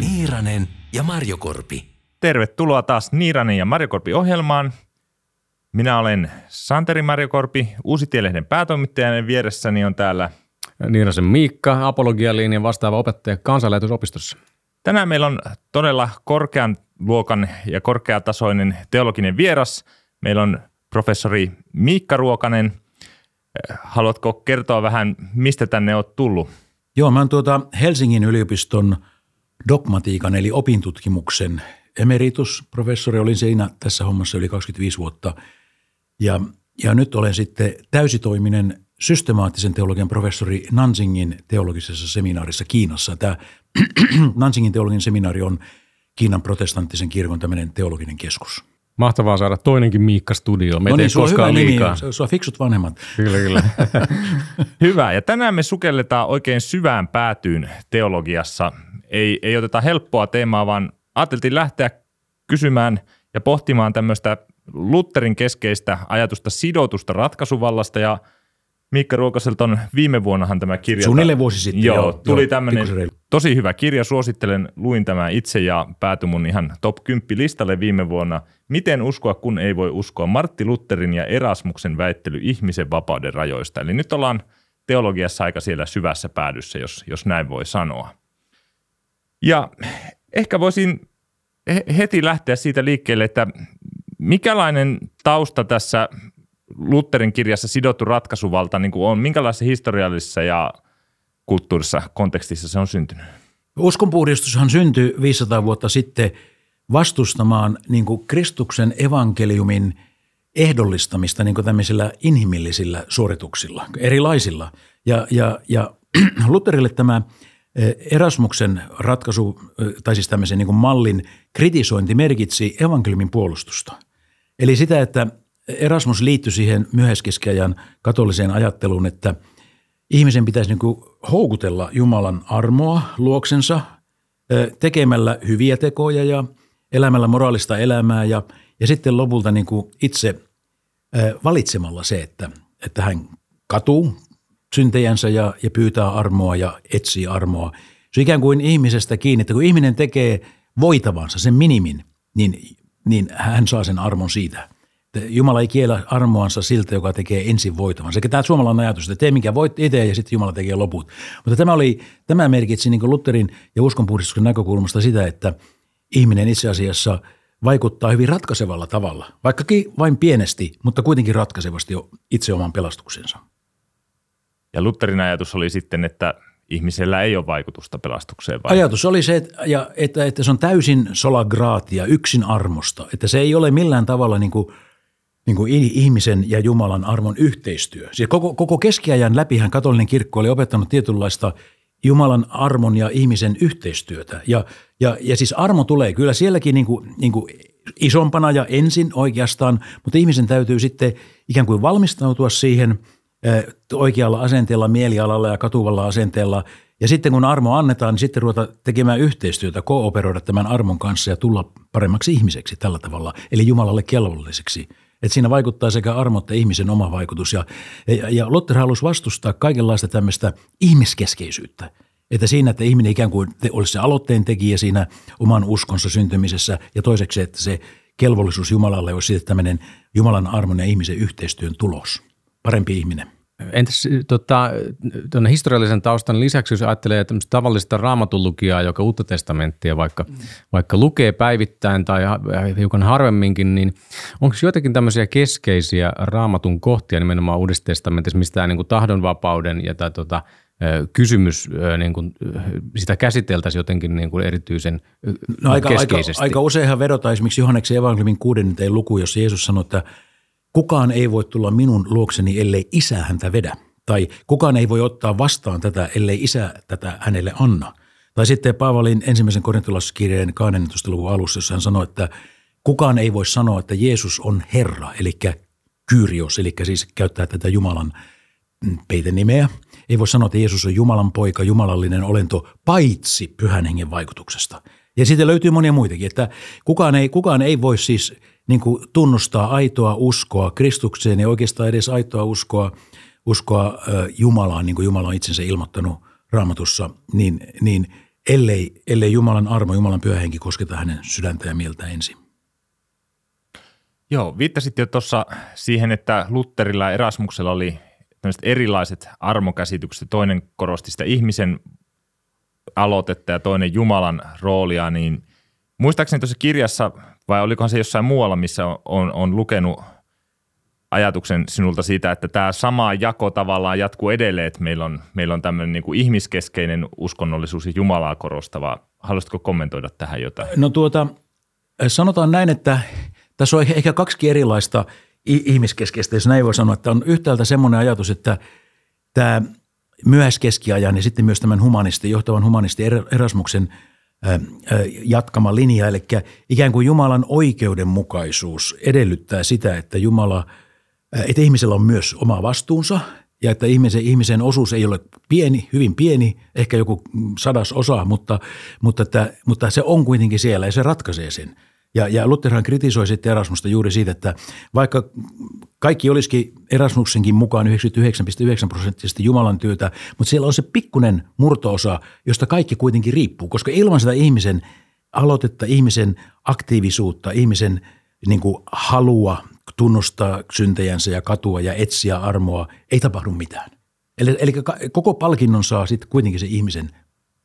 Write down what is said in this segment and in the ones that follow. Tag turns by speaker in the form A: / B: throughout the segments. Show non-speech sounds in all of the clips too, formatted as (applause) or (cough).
A: Niiranen ja Marjokorpi.
B: Tervetuloa taas Niiranen ja Marjokorpi ohjelmaan. Minä olen Santeri Marjokorpi, Uusitielehden päätoimittajan vieressäni on täällä
C: Niirasen Miikka, apologialinjan vastaava opettaja kansanlähetysopistossa.
B: Tänään meillä on todella korkean luokan ja korkeatasoinen teologinen vieras. Meillä on professori Miikka Ruokanen. Haluatko kertoa vähän, mistä tänne olet tullut?
D: Joo, mä oon tuota Helsingin yliopiston dogmatiikan eli opintutkimuksen emeritusprofessori. Olin siinä tässä hommassa yli 25 vuotta. Ja, ja nyt olen sitten täysitoiminen systemaattisen teologian professori Nansingin teologisessa seminaarissa Kiinassa. Tämä (clears throat) Nansingin teologinen seminaari on Kiinan protestanttisen kirkon tämmöinen teologinen keskus.
C: Mahtavaa saada toinenkin Miikka Studio. Me
D: No
C: ei
D: niin,
C: tee koskaan
D: hyvä
C: liikaa.
D: Nimi, se on fiksut vanhemmat.
C: Kyllä, kyllä. (laughs)
B: Hyvä. Ja tänään me sukelletaan oikein syvään päätyyn teologiassa. Ei, ei oteta helppoa teemaa, vaan ajateltiin lähteä kysymään ja pohtimaan tämmöistä Lutherin keskeistä ajatusta sidotusta ratkaisuvallasta ja Miikka Ruokaselta on viime vuonnahan tämä kirja.
D: Suunnilleen vuosi sitten,
B: Joo,
D: joo,
B: tuli
D: joo,
B: tämmöinen tosi hyvä kirja. Suosittelen, luin tämän itse ja päätyi mun ihan top 10 listalle viime vuonna. Miten uskoa, kun ei voi uskoa? Martti Lutherin ja Erasmuksen väittely ihmisen vapauden rajoista. Eli nyt ollaan teologiassa aika siellä syvässä päädyssä, jos, jos näin voi sanoa. Ja ehkä voisin he- heti lähteä siitä liikkeelle, että mikälainen tausta tässä Lutherin kirjassa sidottu ratkaisuvalta niin kuin on, minkälaisessa historiallisessa ja kulttuurissa kontekstissa se on syntynyt?
D: Uskonpuhdistushan syntyi 500 vuotta sitten vastustamaan niin kuin Kristuksen evankeliumin ehdollistamista niin kuin tämmöisillä inhimillisillä suorituksilla, erilaisilla. Ja, ja, ja (clears throat) Lutherille tämä eh, Erasmuksen ratkaisu, eh, tai siis tämmöisen niin kuin mallin kritisointi merkitsi evankeliumin puolustusta. Eli sitä, että Erasmus liittyi siihen myöhäiskeskiajan katoliseen ajatteluun, että ihmisen pitäisi niin houkutella Jumalan armoa luoksensa tekemällä hyviä tekoja ja elämällä moraalista elämää ja, ja sitten lopulta niin itse valitsemalla se, että, että hän katuu syntejänsä ja, ja pyytää armoa ja etsii armoa. Se on ikään kuin ihmisestä kiinni, että kun ihminen tekee voitavansa, sen minimin, niin, niin hän saa sen armon siitä. Jumala ei kiellä armoansa siltä, joka tekee ensin voitavansa. Sekä tämä suomalainen ajatus, että tee minkä voit itse ja sitten Jumala tekee loput. Mutta tämä, oli, tämä merkitsi niin Lutherin ja uskonpuhdistuksen näkökulmasta sitä, että ihminen itse asiassa vaikuttaa hyvin ratkaisevalla tavalla, vaikkakin vain pienesti, mutta kuitenkin ratkaisevasti jo itse oman pelastuksensa.
B: Ja Lutherin ajatus oli sitten, että ihmisellä ei ole vaikutusta pelastukseen. Vai?
D: Ajatus oli se, että, ja, että, että se on täysin sola gratia, yksin armosta. Että se ei ole millään tavalla niin kuin, niin kuin ihmisen ja Jumalan armon yhteistyö. Siis koko, koko keskiajan läpihän katolinen kirkko oli opettanut tietynlaista Jumalan armon ja ihmisen yhteistyötä. Ja, ja, ja siis armo tulee kyllä sielläkin niin kuin, niin kuin isompana ja ensin oikeastaan, mutta ihmisen täytyy sitten ikään kuin valmistautua siihen oikealla asenteella, mielialalla ja katuvalla asenteella. Ja sitten kun armo annetaan, niin sitten ruveta tekemään yhteistyötä, kooperoida tämän armon kanssa ja tulla paremmaksi ihmiseksi tällä tavalla, eli Jumalalle kelvolliseksi. Että siinä vaikuttaa sekä armo että ihmisen oma vaikutus. Ja, ja, ja Luther halusi vastustaa kaikenlaista tämmöistä ihmiskeskeisyyttä. Että siinä, että ihminen ikään kuin olisi se aloitteen tekijä siinä oman uskonsa syntymisessä ja toiseksi, että se kelvollisuus Jumalalle olisi sitten tämmöinen Jumalan armon ja ihmisen yhteistyön tulos. Parempi ihminen.
C: Entäs tota, tuonne historiallisen taustan lisäksi, jos ajattelee tämmöistä tavallista raamatulukijaa, joka uutta testamenttia vaikka, vaikka lukee päivittäin tai hiukan harvemminkin, niin onko joitakin tämmöisiä keskeisiä raamatun kohtia nimenomaan uudessa testamentissa, mistä tämä niin kuin tahdonvapauden ja tämä tota, kysymys, niin kuin, sitä käsiteltäisiin jotenkin niin kuin erityisen
D: No aika, aika,
C: keskeisesti?
D: aika useinhan vedotaan esimerkiksi Johanneksen evankeliumin kuudenteen luku, jossa Jeesus sanoi, että kukaan ei voi tulla minun luokseni, ellei isä häntä vedä. Tai kukaan ei voi ottaa vastaan tätä, ellei isä tätä hänelle anna. Tai sitten Paavalin ensimmäisen korintolaiskirjeen 12. luvun alussa, jossa hän sanoi, että kukaan ei voi sanoa, että Jeesus on Herra, eli Kyrios, eli siis käyttää tätä Jumalan mm, peitenimeä. Ei voi sanoa, että Jeesus on Jumalan poika, jumalallinen olento, paitsi pyhän hengen vaikutuksesta. Ja sitten löytyy monia muitakin, että kukaan ei, kukaan ei voi siis niin kuin tunnustaa aitoa uskoa Kristukseen ja oikeastaan edes aitoa uskoa, uskoa Jumalaan, niin kuin Jumala on itsensä ilmoittanut raamatussa, niin, niin ellei, ellei Jumalan armo, Jumalan pyhähenki kosketa hänen sydäntä ja mieltä ensin.
B: Joo, viittasit jo tuossa siihen, että Lutterilla ja Erasmuksella oli erilaiset armokäsitykset. Toinen korosti sitä ihmisen aloitetta ja toinen Jumalan roolia, niin muistaakseni tuossa kirjassa, vai olikohan se jossain muualla, missä on, on, on lukenut ajatuksen sinulta siitä, että tämä sama jako tavallaan jatkuu edelleen, että meillä on, meillä on tämmöinen niin kuin ihmiskeskeinen uskonnollisuus ja Jumalaa korostava. Haluaisitko kommentoida tähän jotain?
D: No tuota, sanotaan näin, että tässä on ehkä kaksi erilaista ihmiskeskeistä, jos näin voi sanoa, että on yhtäältä semmoinen ajatus, että tämä myöhäiskeskiajan ja sitten myös tämän humanisti, johtavan humanisti Erasmuksen jatkama linja, eli ikään kuin Jumalan oikeudenmukaisuus edellyttää sitä, että Jumala, että ihmisellä on myös oma vastuunsa ja että ihmisen, ihmisen osuus ei ole pieni, hyvin pieni, ehkä joku sadas osa, mutta, mutta, että, mutta se on kuitenkin siellä ja se ratkaisee sen – ja, ja Lutherhan kritisoi sitten Erasmusta juuri siitä, että vaikka kaikki olisikin Erasmuksenkin mukaan 99,9 prosenttisesti Jumalan työtä, mutta siellä on se pikkunen murtoosa, josta kaikki kuitenkin riippuu, koska ilman sitä ihmisen aloitetta, ihmisen aktiivisuutta, ihmisen niin kuin halua tunnustaa syntejänsä ja katua ja etsiä armoa, ei tapahdu mitään. Eli, eli koko palkinnon saa sitten kuitenkin se ihmisen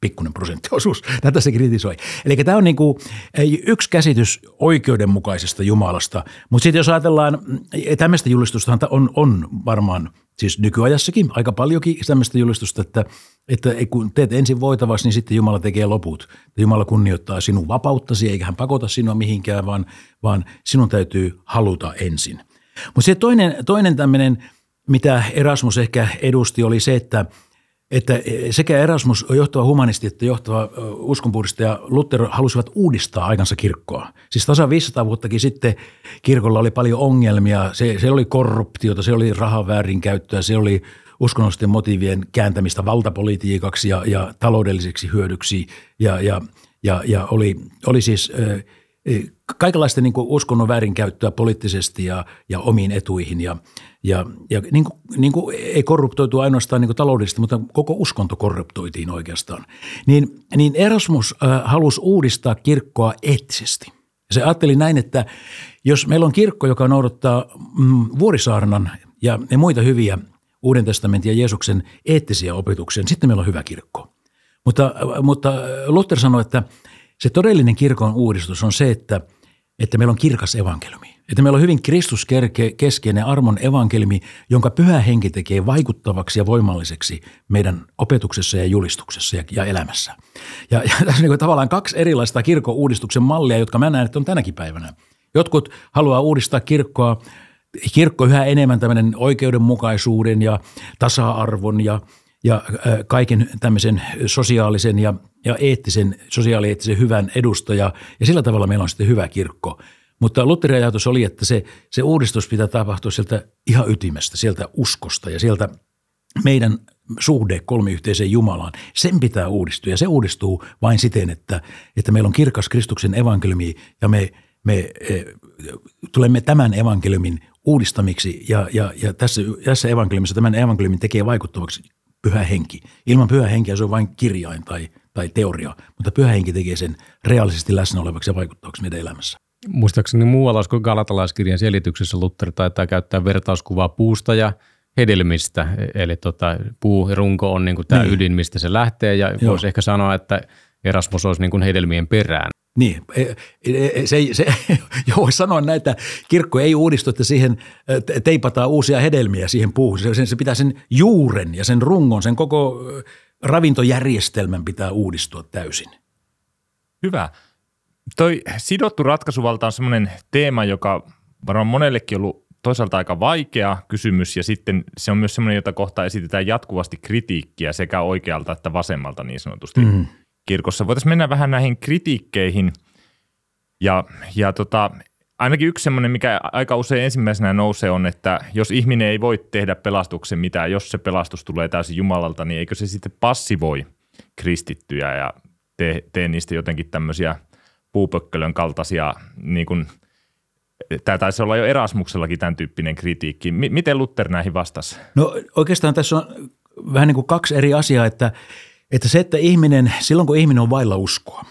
D: pikkuinen prosenttiosuus. (laughs) Tätä se kritisoi. Eli tämä on niin kuin yksi käsitys oikeudenmukaisesta Jumalasta. Mutta sitten jos ajatellaan, mm, tämmöistä julistusta on, on varmaan siis nykyajassakin aika paljonkin tämmöistä julistusta, että, että kun teet ensin voitavasi, niin sitten Jumala tekee loput. Jumala kunnioittaa sinun vapauttasi, eikä hän pakota sinua mihinkään, vaan, vaan sinun täytyy haluta ensin. Mutta se toinen, toinen tämmöinen, mitä Erasmus ehkä edusti, oli se, että – että sekä Erasmus, johtava humanisti että johtava uskonpuhdistaja Luther halusivat uudistaa aikansa kirkkoa. Siis tasan 500 vuottakin sitten kirkolla oli paljon ongelmia. Se, se oli korruptiota, se oli rahan väärinkäyttöä, se oli uskonnollisten motiivien kääntämistä valtapolitiikaksi ja, ja taloudelliseksi hyödyksi ja, ja, ja, ja oli, oli siis kaikenlaista niin kuin uskonnon väärinkäyttöä poliittisesti ja, ja omiin etuihin ja – ja, ja niin kuin, niin kuin ei korruptoitu ainoastaan niin kuin taloudellisesti, mutta koko uskonto korruptoitiin oikeastaan. Niin, niin Erasmus halusi uudistaa kirkkoa eettisesti. Se ajatteli näin, että jos meillä on kirkko, joka noudattaa mm, vuorisaarnan ja, ja muita hyviä Uuden testamentin ja Jeesuksen eettisiä opetuksia, niin sitten meillä on hyvä kirkko. Mutta, mutta Luther sanoi, että se todellinen kirkon uudistus on se, että, että meillä on kirkas evankeliumi. Että meillä on hyvin Kristus-keskeinen armon evankeliumi, jonka pyhä henki tekee vaikuttavaksi ja voimalliseksi meidän opetuksessa ja julistuksessa ja, ja elämässä. Ja, ja tässä on niin tavallaan kaksi erilaista kirkon uudistuksen mallia, jotka mä näen, että on tänäkin päivänä. Jotkut haluaa uudistaa kirkkoa, kirkko yhä enemmän tämmöinen oikeudenmukaisuuden ja tasa-arvon ja, ja kaiken tämmöisen sosiaalisen ja, ja eettisen, sosiaalieettisen hyvän edustaja. Ja sillä tavalla meillä on sitten hyvä kirkko – mutta Lutherin ajatus oli, että se, se uudistus pitää tapahtua sieltä ihan ytimestä, sieltä uskosta ja sieltä meidän suhde kolmiyhteiseen Jumalaan, sen pitää uudistua. Ja se uudistuu vain siten, että, että meillä on kirkas Kristuksen evankeliumi ja me, me e, tulemme tämän evankeliumin uudistamiksi. Ja, ja, ja tässä, tässä evankeliumissa tämän evankeliumin tekee vaikuttavaksi pyhä henki. Ilman pyhä henkeä se on vain kirjain tai, tai teoria, mutta pyhä henki tekee sen reaalisesti läsnä olevaksi ja vaikuttavaksi meidän elämässä.
C: Muistaakseni muualla kuin Galatalaiskirjan selityksessä Luther taitaa käyttää vertauskuvaa puusta ja hedelmistä. Eli tota, puu ja runko on niin kuin tämä niin. ydin, mistä se lähtee ja Joo. voisi ehkä sanoa, että Erasmus olisi niin kuin hedelmien perään.
D: Niin, e, e, e, se, se, (laughs) jo voisi sanoa näin, että kirkko ei uudistu, että siihen teipataan uusia hedelmiä siihen puuhun. Se, se pitää sen juuren ja sen rungon, sen koko ravintojärjestelmän pitää uudistua täysin.
B: Hyvä. Toi sidottu ratkaisuvalta on semmoinen teema, joka varmaan monellekin on ollut toisaalta aika vaikea kysymys ja sitten se on myös semmoinen, jota kohtaa esitetään jatkuvasti kritiikkiä sekä oikealta että vasemmalta niin sanotusti mm. kirkossa. Voitaisiin mennä vähän näihin kritiikkeihin ja, ja tota, ainakin yksi semmoinen, mikä aika usein ensimmäisenä nousee on, että jos ihminen ei voi tehdä pelastuksen mitään, jos se pelastus tulee täysin Jumalalta, niin eikö se sitten passivoi kristittyjä ja tee, tee niistä jotenkin tämmöisiä – puupökkölön kaltaisia niin kuin, Tämä taisi olla jo Erasmuksellakin tämän tyyppinen kritiikki. M- miten Luther näihin vastasi?
D: No oikeastaan tässä on vähän niin kuin kaksi eri asiaa, että, että se, että ihminen, silloin kun ihminen on vailla uskoa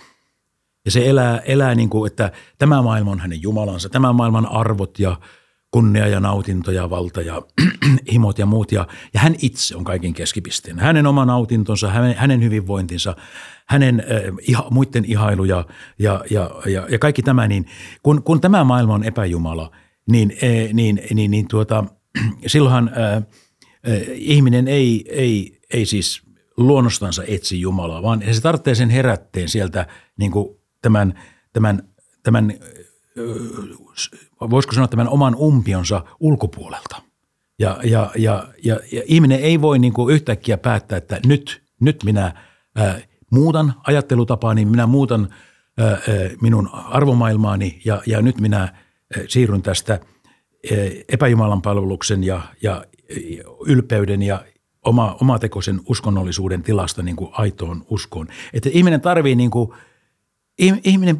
D: ja se elää, elää niin kuin, että tämä maailma on hänen Jumalansa, tämä maailman arvot ja kunnia ja nautinto ja valta ja (clears throat) himot ja muut. Ja, ja hän itse on kaiken keskipisteen. Hänen oma nautintonsa, hänen, hänen hyvinvointinsa, hänen äh, iha, muiden ihailu ja, ja, ja, ja, ja kaikki tämä. Niin kun, kun tämä maailma on epäjumala, niin, äh, niin, niin, niin tuota, (clears throat) silloinhan äh, äh, ihminen ei, ei, ei siis luonnostansa etsi Jumalaa, vaan se tarvitsee sen herätteen sieltä niin kuin tämän, tämän, tämän voisiko sanoa tämän oman umpionsa ulkopuolelta. Ja, ja, ja, ja, ja ihminen ei voi niin kuin yhtäkkiä päättää, että nyt, nyt minä ää, muutan ajattelutapaani, minä muutan ää, minun arvomaailmaani ja, ja nyt minä ää, siirryn tästä ää, epäjumalan palveluksen ja, ja ylpeyden ja oma, omatekoisen uskonnollisuuden tilasta niin kuin aitoon uskoon. Että ihminen tarvii, niin ihminen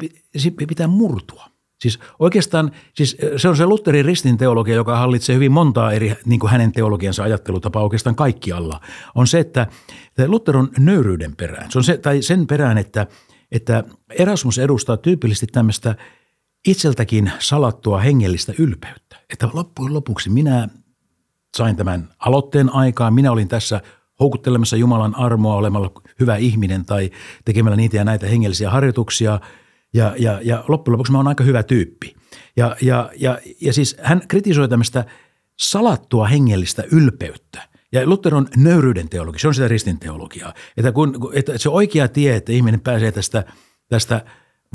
D: pitää murtua. Siis oikeastaan siis se on se Lutherin ristin teologia, joka hallitsee hyvin montaa eri niin kuin hänen teologiansa ajattelutapaa oikeastaan kaikkialla. On se, että Luther on nöyryyden perään. Se on se, tai sen perään, että, että Erasmus edustaa tyypillisesti tämmöistä itseltäkin salattua hengellistä ylpeyttä. Että loppujen lopuksi minä sain tämän aloitteen aikaan, minä olin tässä houkuttelemassa Jumalan armoa olemalla hyvä ihminen tai tekemällä niitä ja näitä hengellisiä harjoituksia – ja, ja, ja loppujen lopuksi mä oon aika hyvä tyyppi. Ja, ja, ja, ja siis hän kritisoi tämmöistä salattua hengellistä ylpeyttä. Ja Luther on nöyryyden teologi, se on sitä ristin teologiaa. Että, kun, että se oikea tie, että ihminen pääsee tästä, tästä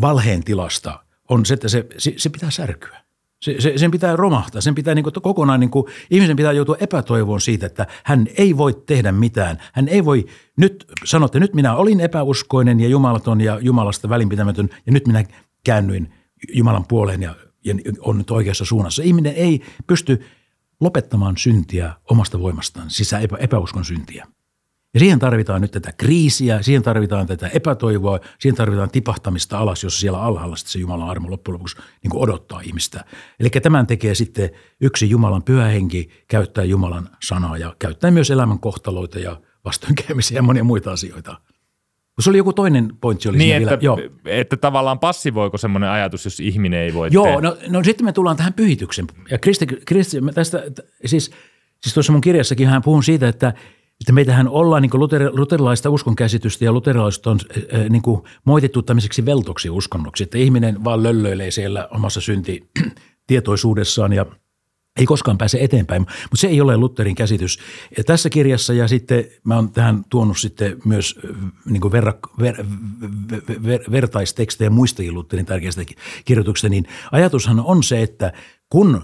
D: valheen tilasta, on se, että se, se, pitää särkyä. Se, se, sen pitää romahtaa, sen pitää niin kuin, kokonaan, niin kuin, ihmisen pitää joutua epätoivoon siitä, että hän ei voi tehdä mitään. Hän ei voi, nyt sanotte, nyt minä olin epäuskoinen ja jumalaton ja Jumalasta välinpitämätön ja nyt minä käännyin Jumalan puoleen ja, ja on nyt oikeassa suunnassa. Ihminen ei pysty lopettamaan syntiä omasta voimastaan, siis epä, epäuskon syntiä. Ja siihen tarvitaan nyt tätä kriisiä, siihen tarvitaan tätä epätoivoa, siihen tarvitaan tipahtamista alas, jos siellä alhaalla sitten se Jumalan armo loppujen lopuksi niin kuin odottaa ihmistä. Eli tämän tekee sitten yksi Jumalan pyhähenki, käyttää Jumalan sanaa ja käyttää myös elämän kohtaloita ja vastoinkäymisiä ja monia muita asioita. Se oli joku toinen pointti. Oli
B: niin, että,
D: vielä. Joo.
B: että tavallaan passivoiko semmoinen ajatus, jos ihminen ei voi
D: Joo, tehdä? no, no sitten me tullaan tähän pyhityksen. Ja Kristi, Kristi tästä, siis, siis tuossa mun kirjassakin hän puhun siitä, että – että meitähän ollaan niin luter, luterilaista uskonkäsitystä ja luterilaista on niin kuin moitettu tämmöiseksi veltoksi uskonnoksi, että ihminen vaan löllöilee siellä omassa syntitietoisuudessaan ja ei koskaan pääse eteenpäin, mutta se ei ole Lutherin käsitys. Ja tässä kirjassa ja sitten mä oon tähän tuonut sitten myös niin kuin verra, ver, ver, ver, vertaistekstejä muistakin Lutherin tärkeistä kirjoituksista, niin ajatushan on se, että kun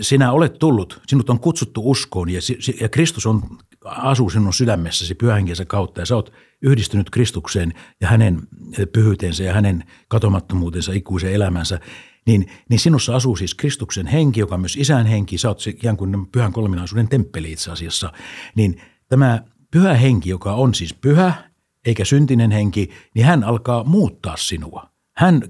D: sinä olet tullut, sinut on kutsuttu uskoon ja, ja Kristus on asuu sinun sydämessäsi pyhähenkensä kautta ja sä oot yhdistynyt Kristukseen ja hänen pyhyytensä ja hänen katomattomuutensa ikuisen elämänsä, niin, niin sinussa asuu siis Kristuksen henki, joka on myös isän henki, sä oot ikään kuin pyhän kolminaisuuden temppeli itse asiassa, niin tämä pyhä henki, joka on siis pyhä eikä syntinen henki, niin hän alkaa muuttaa sinua. Hän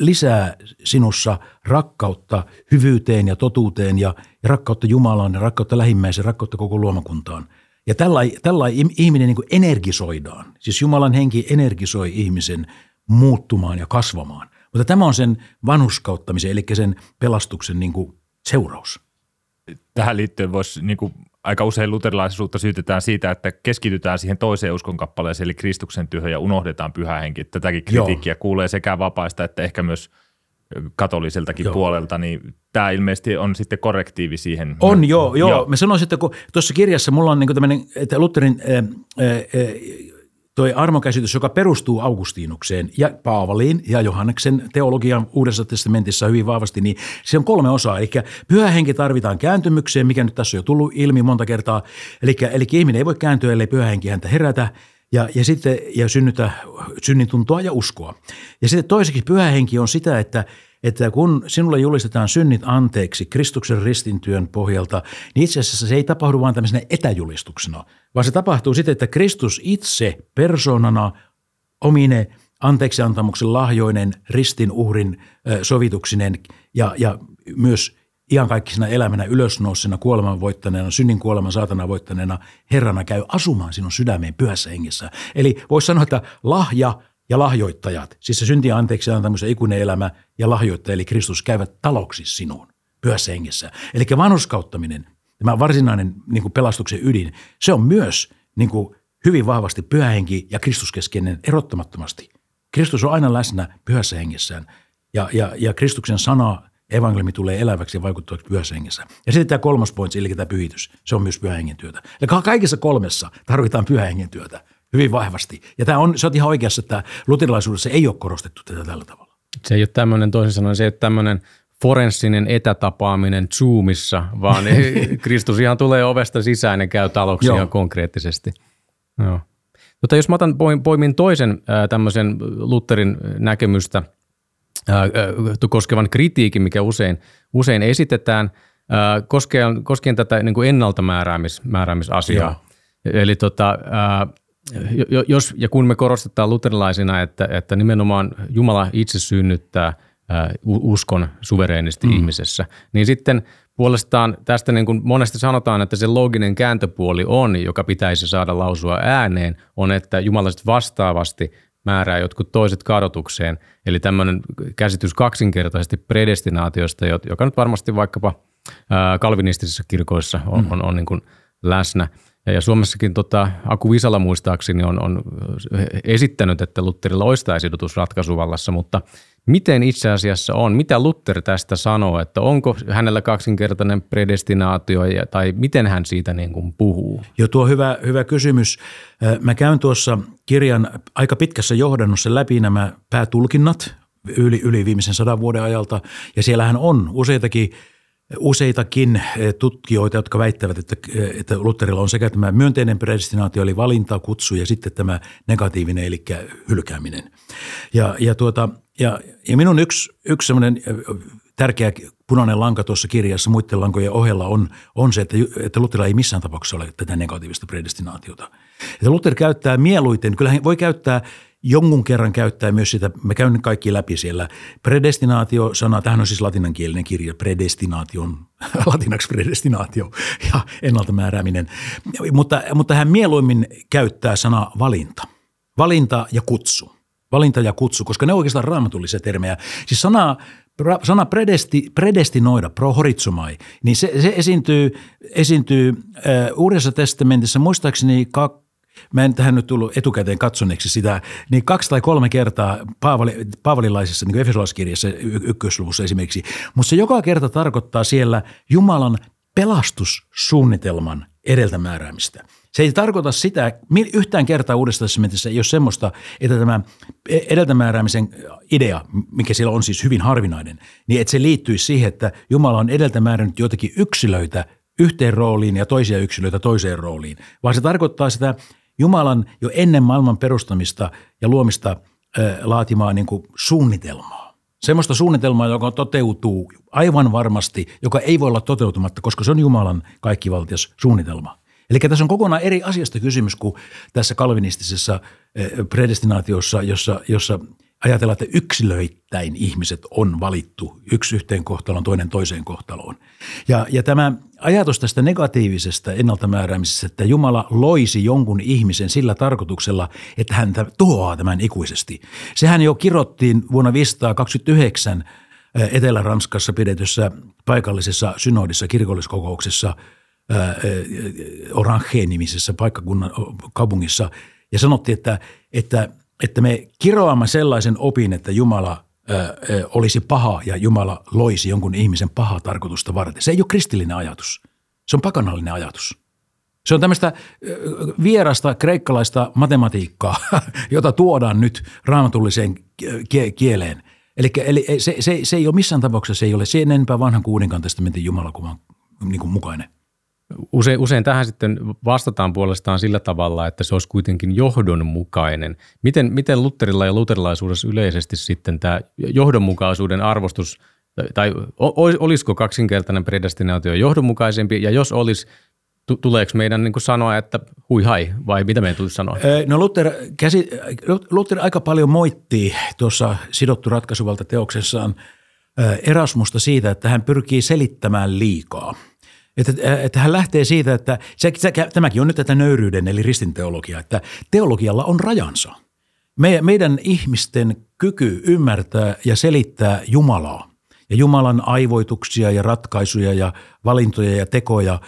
D: lisää sinussa rakkautta hyvyyteen ja totuuteen ja, rakkautta Jumalaan ja rakkautta lähimmäiseen, rakkautta koko luomakuntaan – ja tällä, tällä ihminen niin energisoidaan. Siis Jumalan henki energisoi ihmisen muuttumaan ja kasvamaan. Mutta tämä on sen vanhuskauttamisen, eli sen pelastuksen niin kuin seuraus.
B: Tähän liittyen voisi niin kuin aika usein luterilaisuutta syytetään siitä, että keskitytään siihen toiseen uskonkappaleeseen, eli Kristuksen työhön ja unohdetaan pyhä henki. Tätäkin kritiikkiä Joo. kuulee sekä vapaista että ehkä myös katoliseltakin joo. puolelta, niin tämä ilmeisesti on sitten korrektiivi siihen.
D: On, joo, joo. joo. Mä sanoisin, että kun tuossa kirjassa mulla on niin tämmöinen, että Lutherin ää, ää, toi armokäsitys, joka perustuu Augustiinukseen ja Paavaliin ja Johanneksen teologian Uudessa testamentissa hyvin vahvasti, niin se on kolme osaa. Eli pyhä henki tarvitaan kääntymykseen, mikä nyt tässä on jo tullut ilmi monta kertaa. Eli, eli ihminen ei voi kääntyä, ellei pyhä henki häntä herätä ja, ja sitten ja synnytä synnintuntoa ja uskoa. Ja sitten toiseksi pyhä henki on sitä, että, että kun sinulle julistetaan synnit anteeksi Kristuksen ristintyön pohjalta, niin itse asiassa se ei tapahdu vain tämmöisenä etäjulistuksena, vaan se tapahtuu sitten, että Kristus itse persoonana omine anteeksiantamuksen lahjoinen, ristin uhrin sovituksinen ja, ja myös iankaikkisena elämänä ylösnousena, kuoleman voittaneena, synnin kuoleman saatana voittaneena Herrana käy asumaan sinun sydämeen pyhässä hengessä. Eli voisi sanoa, että lahja ja lahjoittajat, siis se syntien anteeksi antamus ikuinen elämä ja lahjoittaja, eli Kristus käyvät taloksi sinuun pyhässä hengessä. Eli vanhuskauttaminen, tämä varsinainen niin kuin pelastuksen ydin, se on myös niin kuin hyvin vahvasti pyhähenki ja Kristuskeskeinen erottamattomasti. Kristus on aina läsnä pyhässä hengessään ja, ja, ja Kristuksen sana, evankeliumi tulee eläväksi ja vaikuttavaksi pyhässä hengessä. Ja sitten tämä kolmas pointti, eli tämä pyhitys, se on myös pyhähengen työtä. Eli kaikissa kolmessa tarvitaan pyhähengen työtä hyvin vahvasti. Ja tämä on, se on ihan oikeassa, että luterilaisuudessa ei ole korostettu tätä tällä tavalla.
C: Se ei ole tämmöinen, toisin sanoen, se ei ole tämmöinen forenssinen etätapaaminen Zoomissa, vaan (laughs) Kristus ihan tulee ovesta sisään ja käy taloksi Joo. ihan konkreettisesti. Joo. Mutta jos mä otan, poimin toisen tämmöisen Lutherin näkemystä koskevan kritiikin, mikä usein, usein esitetään, koskien, koskien tätä niin kuin ennaltamääräämisasiaa. Eli tota, jos ja kun me korostetaan luterilaisina, että, että nimenomaan Jumala itse synnyttää uskon suvereenisti mm. ihmisessä, niin sitten puolestaan tästä niin kuin monesti sanotaan, että se looginen kääntöpuoli on, joka pitäisi saada lausua ääneen, on, että Jumala vastaavasti määrää jotkut toiset kadotukseen. Eli tämmöinen käsitys kaksinkertaisesti predestinaatiosta, joka nyt varmasti vaikkapa kalvinistisissa kirkoissa on, mm. on, on niin kuin läsnä – ja Suomessakin tota, Aku Visala muistaakseni on, on esittänyt, että Lutterilla olisi tämä sidotus ratkaisuvallassa, mutta miten itse asiassa on? Mitä Luther tästä sanoo, että onko hänellä kaksinkertainen predestinaatio ja, tai miten hän siitä niin kuin puhuu?
D: Jo tuo hyvä, hyvä kysymys. Mä käyn tuossa kirjan aika pitkässä johdannossa läpi nämä päätulkinnat yli, yli viimeisen sadan vuoden ajalta ja siellähän on useitakin – useitakin eh, tutkijoita, jotka väittävät, että, eh, että Lutherilla on sekä tämä myönteinen predestinaatio, eli valinta, kutsu, ja sitten tämä negatiivinen, eli hylkääminen. Ja, ja, tuota, ja, ja minun yksi, yksi semmoinen eh, tärkeä punainen lanka tuossa kirjassa muiden lankojen ohella on, on se, että, että Lutherilla ei missään tapauksessa ole tätä negatiivista predestinaatiota. Että Luther käyttää mieluiten, kyllä hän voi käyttää jonkun kerran käyttää myös sitä, me käyn kaikki läpi siellä, predestinaatio-sana, tähän on siis latinankielinen kirja, predestinaation, (laughs) latinaksi predestinaatio ja ennalta määrääminen, mutta, mutta hän mieluimmin käyttää sana valinta, valinta ja kutsu, valinta ja kutsu, koska ne on oikeastaan raamatullisia termejä. Siis sana sana predesti, predestinoida, prohorizomai, niin se, se esiintyy, esiintyy äh, Uudessa testamentissa muistaakseni kak, mä en tähän nyt tullut etukäteen katsoneeksi sitä, niin kaksi tai kolme kertaa Paavali, paavalilaisessa niin Efesolaiskirjassa ykkösluvussa esimerkiksi, mutta se joka kerta tarkoittaa siellä Jumalan pelastussuunnitelman edeltämääräämistä. Se ei tarkoita sitä, yhtään kertaa uudessa testamentissa ei ole semmoista, että tämä edeltämääräämisen idea, mikä siellä on siis hyvin harvinainen, niin että se liittyisi siihen, että Jumala on edeltämäärännyt joitakin yksilöitä yhteen rooliin ja toisia yksilöitä toiseen rooliin, vaan se tarkoittaa sitä Jumalan jo ennen maailman perustamista ja luomista laatimaa niin kuin suunnitelmaa. Semmoista suunnitelmaa, joka toteutuu aivan varmasti, joka ei voi olla toteutumatta, koska se on Jumalan kaikkivaltias suunnitelma. Eli tässä on kokonaan eri asiasta kysymys kuin tässä kalvinistisessa predestinaatiossa, jossa, jossa ajatellaan, että yksilöittäin ihmiset on valittu yksi yhteen kohtaloon, toinen toiseen kohtaloon. Ja, ja tämä ajatus tästä negatiivisesta ennaltamääräämisestä, että Jumala loisi jonkun ihmisen sillä tarkoituksella, että hän tuhoaa tämän ikuisesti. Sehän jo kirottiin vuonna 529 Etelä-Ranskassa pidetyssä paikallisessa synodissa kirkolliskokouksessa Orange-nimisessä paikkakunnan kaupungissa ja sanottiin, että, että että me kiroamme sellaisen opin, että Jumala ö, olisi paha ja Jumala loisi jonkun ihmisen pahaa tarkoitusta varten. Se ei ole kristillinen ajatus. Se on pakanallinen ajatus. Se on tämmöistä vierasta kreikkalaista matematiikkaa, (laughs) jota tuodaan nyt raamatulliseen kieleen. Eli, eli se, se, se ei ole missään tapauksessa, se ei ole sen enempää vanhan kuudenkaan testamentin Jumalakuvan niin mukainen.
C: Usein, usein tähän sitten vastataan puolestaan sillä tavalla, että se olisi kuitenkin johdonmukainen. Miten, miten Lutterilla ja luterilaisuudessa yleisesti sitten tämä johdonmukaisuuden arvostus, tai olisiko kaksinkertainen predestinaatio johdonmukaisempi, ja jos olisi, tuleeko meidän niin sanoa, että hui hai, vai mitä meidän tulisi sanoa?
D: No Luther, käsi, Luther aika paljon moittii tuossa sidottu ratkaisuvalta teoksessaan Erasmusta siitä, että hän pyrkii selittämään liikaa. Että, että hän lähtee siitä, että se, se, tämäkin on nyt tätä nöyryyden eli ristinteologia, että teologialla on rajansa. Me, meidän ihmisten kyky ymmärtää ja selittää Jumalaa ja Jumalan aivoituksia ja ratkaisuja ja valintoja ja tekoja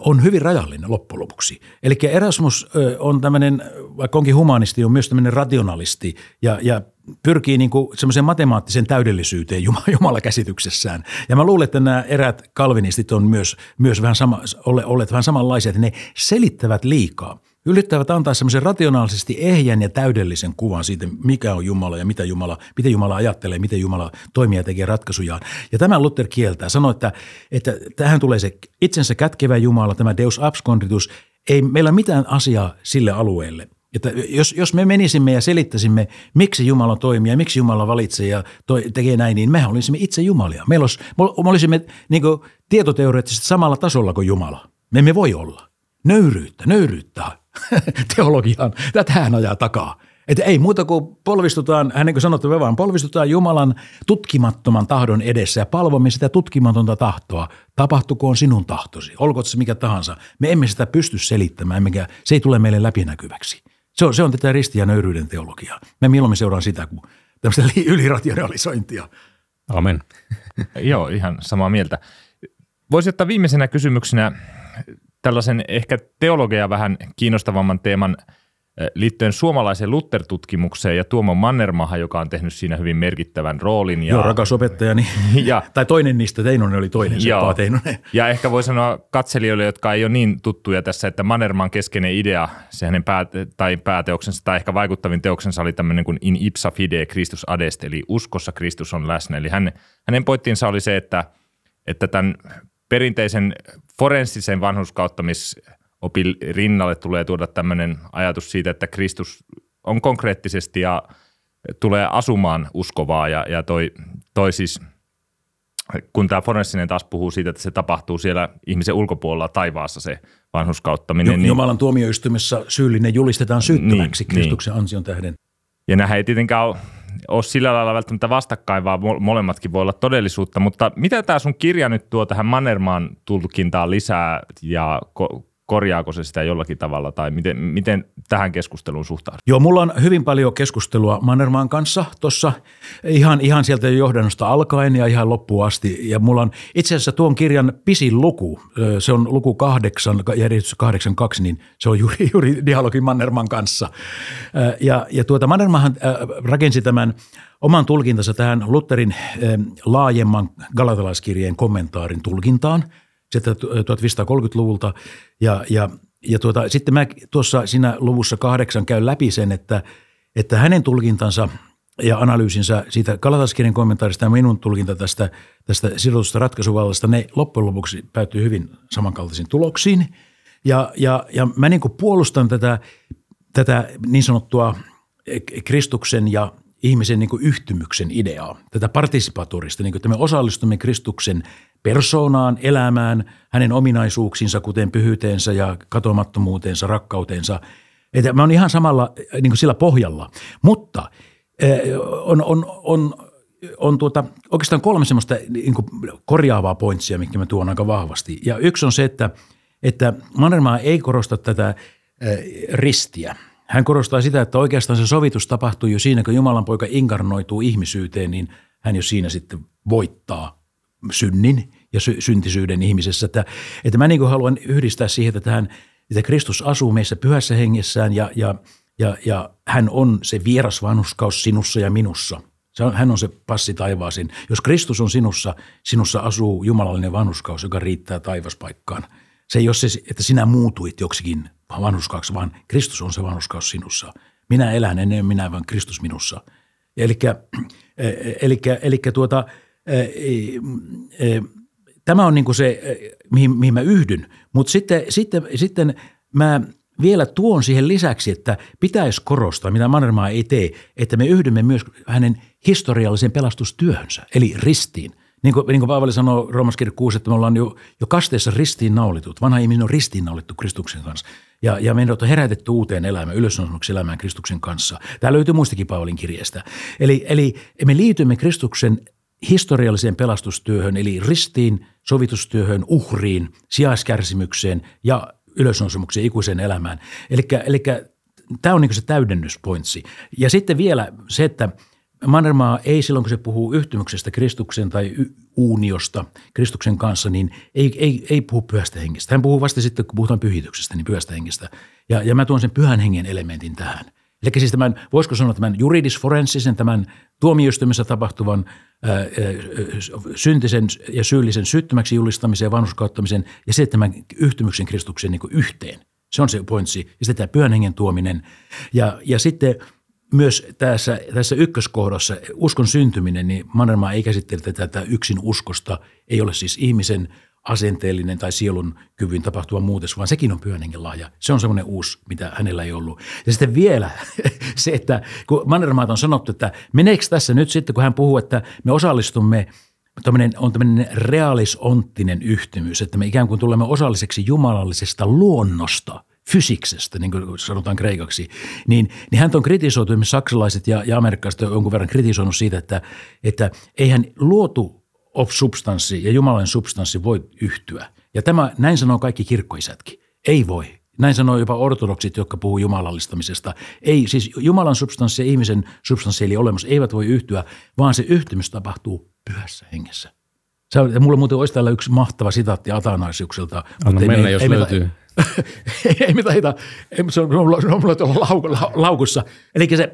D: on hyvin rajallinen loppujen lopuksi. Eli Erasmus on tämmöinen, vaikka onkin humanisti, on myös tämmöinen rationalisti ja, ja pyrkii niin kuin semmoiseen matemaattisen täydellisyyteen (laughs) Jumala käsityksessään. Ja mä luulen, että nämä erät kalvinistit on myös, myös vähän sama, olleet vähän samanlaisia, että ne selittävät liikaa – Yrittävät antaa semmoisen rationaalisesti ehjän ja täydellisen kuvan siitä, mikä on Jumala ja mitä Jumala, miten Jumala ajattelee, miten Jumala toimii ja tekee ratkaisujaan. Ja tämä Luther kieltää, sanoo, että, että tähän tulee se itsensä kätkevä Jumala, tämä Deus absconditus, ei meillä mitään asiaa sille alueelle. Että jos, jos me menisimme ja selittäisimme, miksi Jumala toimii ja miksi Jumala valitsee ja toi, tekee näin, niin mehän olisimme itse Jumalia. Meillä olisi, me olisimme niin tietoteoreettisesti samalla tasolla kuin Jumala. Me emme voi olla. Nöyryyttä, nöyryyttä (laughs) teologiaan. Tätä hän ajaa takaa. Että ei muuta kuin polvistutaan, hän niin kuin sanottu vaan, polvistutaan Jumalan tutkimattoman tahdon edessä ja palvomme sitä tutkimatonta tahtoa. Tapahtukoon sinun tahtosi, olkoon se mikä tahansa. Me emme sitä pysty selittämään, mikä, se ei tule meille läpinäkyväksi. Se on, se on tätä risti- ja nöyryyden teologiaa. Me mieluummin seuraan sitä kuin tämmöistä ylirationalisointia.
C: Amen. (laughs)
B: Joo, ihan samaa mieltä. Voisi ottaa viimeisenä kysymyksenä tällaisen ehkä teologia vähän kiinnostavamman teeman liittyen suomalaiseen Luther-tutkimukseen ja Tuomo Mannermaha, joka on tehnyt siinä hyvin merkittävän roolin. Ja,
D: joo, rakas opettajani. (laughs) Ja, tai toinen niistä, Teinonen oli toinen, joo, Teinonen. (laughs)
B: Ja ehkä voi sanoa katselijoille, jotka ei ole niin tuttuja tässä, että Mannermaan keskeinen idea, se hänen pää, tai pääteoksensa tai ehkä vaikuttavin teoksensa oli tämmöinen kuin in ipsa fide Christus adest, eli uskossa Kristus on läsnä. Eli hän, hänen pointtinsa oli se, että, että tämän perinteisen forensisen vanhuskauttamisopin rinnalle tulee tuoda tämmöinen ajatus siitä, että Kristus on konkreettisesti ja tulee asumaan uskovaa ja, ja toi, toi siis, kun tämä forensinen taas puhuu siitä, että se tapahtuu siellä ihmisen ulkopuolella taivaassa se vanhuskauttaminen. Niin,
D: Jumalan tuomioistumissa syyllinen julistetaan syyttömäksi niin, Kristuksen niin. ansion tähden.
B: Ja nähdään ei tietenkään ole ole sillä lailla välttämättä vastakkain, vaan molemmatkin voi olla todellisuutta. Mutta mitä tämä sun kirja nyt tuo tähän Mannermaan tulkintaan lisää ja korjaako se sitä jollakin tavalla tai miten, miten tähän keskusteluun suhtautuu?
D: Joo, mulla on hyvin paljon keskustelua Mannermaan kanssa tuossa ihan, ihan sieltä johdannosta alkaen ja ihan loppuun asti. Ja mulla on itse asiassa tuon kirjan pisin luku, se on luku kahdeksan, järjestys kahdeksan kaksi, niin se on juuri, (laughs) juuri dialogi Mannermaan kanssa. Ja, ja tuota Mannermahan rakensi tämän oman tulkintansa tähän Lutherin laajemman galatalaiskirjeen kommentaarin tulkintaan – sieltä 1530-luvulta. Ja, ja, ja tuota, sitten mä tuossa siinä luvussa kahdeksan käyn läpi sen, että, että hänen tulkintansa ja analyysinsä siitä Kalataskirjan kommentaarista ja minun tulkinta tästä, tästä sidotusta ratkaisuvallasta, ne loppujen lopuksi päättyy hyvin samankaltaisiin tuloksiin. Ja, ja, ja mä niin puolustan tätä, tätä niin sanottua Kristuksen ja ihmisen niin kuin yhtymyksen ideaa, tätä partisipatorista, niin kuin, että me osallistumme Kristuksen persoonaan, elämään, hänen ominaisuuksinsa, kuten pyhyyteensä ja katomattomuuteensa, rakkauteensa. Että mä oon ihan samalla niin kuin sillä pohjalla. Mutta eh, on, on, on, on tuota, oikeastaan kolme semmoista niin kuin korjaavaa pointsia, mikä mä tuon aika vahvasti. Ja yksi on se, että, että Mannermaa ei korosta tätä eh, ristiä – hän korostaa sitä, että oikeastaan se sovitus tapahtuu jo siinä, kun Jumalan poika inkarnoituu ihmisyyteen, niin hän jo siinä sitten voittaa synnin ja sy- syntisyyden ihmisessä. Että, että mä niin haluan yhdistää siihen, että, hän, että Kristus asuu meissä pyhässä hengessään ja, ja, ja, ja hän on se vieras vanhuskaus sinussa ja minussa. Se on, hän on se passi taivaasin. Jos Kristus on sinussa, sinussa asuu jumalallinen vanhuskaus, joka riittää taivaspaikkaan. Se ei ole se, että sinä muutuit joksikin vanhuskaaksi, vaan Kristus on se vanhuskaus sinussa. Minä elän ennen minä, vaan Kristus minussa. Eli, eli, eli tuota, tämä on niin se, mihin, mihin mä yhdyn. Mutta sitten, sitten, sitten mä vielä tuon siihen lisäksi, että pitäisi korostaa, mitä Mannermaa ei tee, että me yhdymme myös hänen historiallisen pelastustyöhönsä, eli ristiin. Niin kuin, niin kuin Paavali sanoo Roomaskirja 6, että me ollaan jo, jo kasteessa ristiinnaulitut. Vanha ihminen on ristiinnaulittu Kristuksen kanssa. Ja, ja meidät on herätetty uuteen elämään, ylösnousemuksi elämään Kristuksen kanssa. Tämä löytyy muistakin Paavalin kirjeestä. Eli, eli me liitymme Kristuksen historialliseen pelastustyöhön, eli ristiin, sovitustyöhön, uhriin, sijaiskärsimykseen ja ylösnousemukseen ikuiseen elämään. Eli tämä on niin se täydennyspointsi. Ja sitten vielä se, että Mannermaa ei silloin, kun se puhuu yhtymyksestä Kristuksen tai uuniosta Kristuksen kanssa, niin ei, ei, ei puhu pyhästä hengestä. Hän puhuu vasta sitten, kun puhutaan pyhityksestä, niin pyhästä hengestä. Ja, ja mä tuon sen pyhän hengen elementin tähän. Eli siis tämän, voisiko sanoa tämän juridisforensisen, tämän tuomioistuimessa tapahtuvan ää, ää, syntisen ja syyllisen syttymäksi julistamisen ja vanhuskauttamisen ja sitten tämän yhtymyksen Kristuksen niin yhteen. Se on se pointsi. Ja sitten tämä pyhän hengen tuominen. Ja, ja sitten myös tässä, tässä ykköskohdassa uskon syntyminen, niin Mannermaa ei käsittele tätä yksin uskosta. Ei ole siis ihmisen asenteellinen tai sielun kyvyn tapahtuva muutos, vaan sekin on pyhän hengen lahja. Se on semmoinen uusi, mitä hänellä ei ollut. Ja sitten vielä (laughs) se, että kun Mannermaat on sanottu, että meneekö tässä nyt sitten, kun hän puhuu, että me osallistumme on tämmöinen realisonttinen yhtymys, että me ikään kuin tulemme osalliseksi jumalallisesta luonnosta – fysiksestä, niin kuin sanotaan kreikaksi, niin, niin hän on kritisoitu, esimerkiksi saksalaiset ja, ja amerikkalaiset on jonkun verran kritisoinut siitä, että, että eihän luotu of substanssi ja Jumalan substanssi voi yhtyä. Ja tämä, näin sanoo kaikki kirkkoisätkin. Ei voi. Näin sanoo jopa ortodoksit, jotka puhuu jumalallistamisesta. Ei, siis Jumalan substanssi ja ihmisen substanssi eli olemus eivät voi yhtyä, vaan se yhtymys tapahtuu pyhässä hengessä. Se on, ja mulla muuten olisi täällä yksi mahtava sitaatti Atanaisiukselta.
C: Anna mennä, me, jos (laughs) ei löytyy.
D: ei, ei mitään hita. Se on, se on, se on mulla tuolla laukussa. Eli se,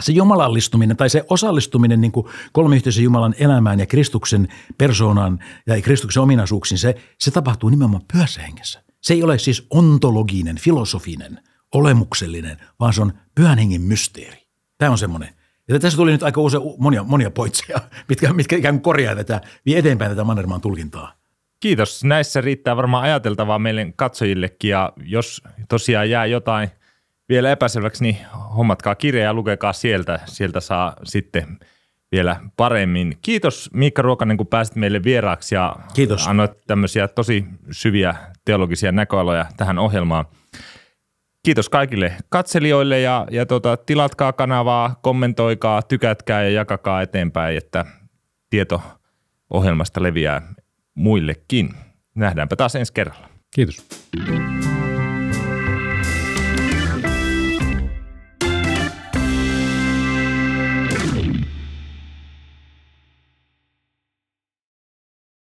D: se jumalallistuminen tai se osallistuminen niin kolmiyhteisen Jumalan elämään ja Kristuksen persoonaan ja Kristuksen ominaisuuksiin, se, se tapahtuu nimenomaan pyhässä hengessä. Se ei ole siis ontologinen, filosofinen, olemuksellinen, vaan se on pyhän hengen mysteeri. Tämä on semmoinen. Ja tässä tuli nyt aika usein monia, monia poitseja, (laughs) mitkä, mitkä ikään kuin korjaa tätä, vie eteenpäin tätä Mannermaan tulkintaa.
B: Kiitos. Näissä riittää varmaan ajateltavaa meille katsojillekin ja jos tosiaan jää jotain vielä epäselväksi, niin hommatkaa kirja ja lukekaa sieltä. Sieltä saa sitten vielä paremmin. Kiitos Miikka Ruokanen, kun pääsit meille vieraaksi ja
D: Kiitos.
B: annoit tämmöisiä tosi syviä teologisia näköaloja tähän ohjelmaan. Kiitos kaikille katselijoille ja, ja tota, tilatkaa kanavaa, kommentoikaa, tykätkää ja jakakaa eteenpäin, että tieto ohjelmasta leviää muillekin. Nähdäänpä taas ensi kerralla.
C: Kiitos.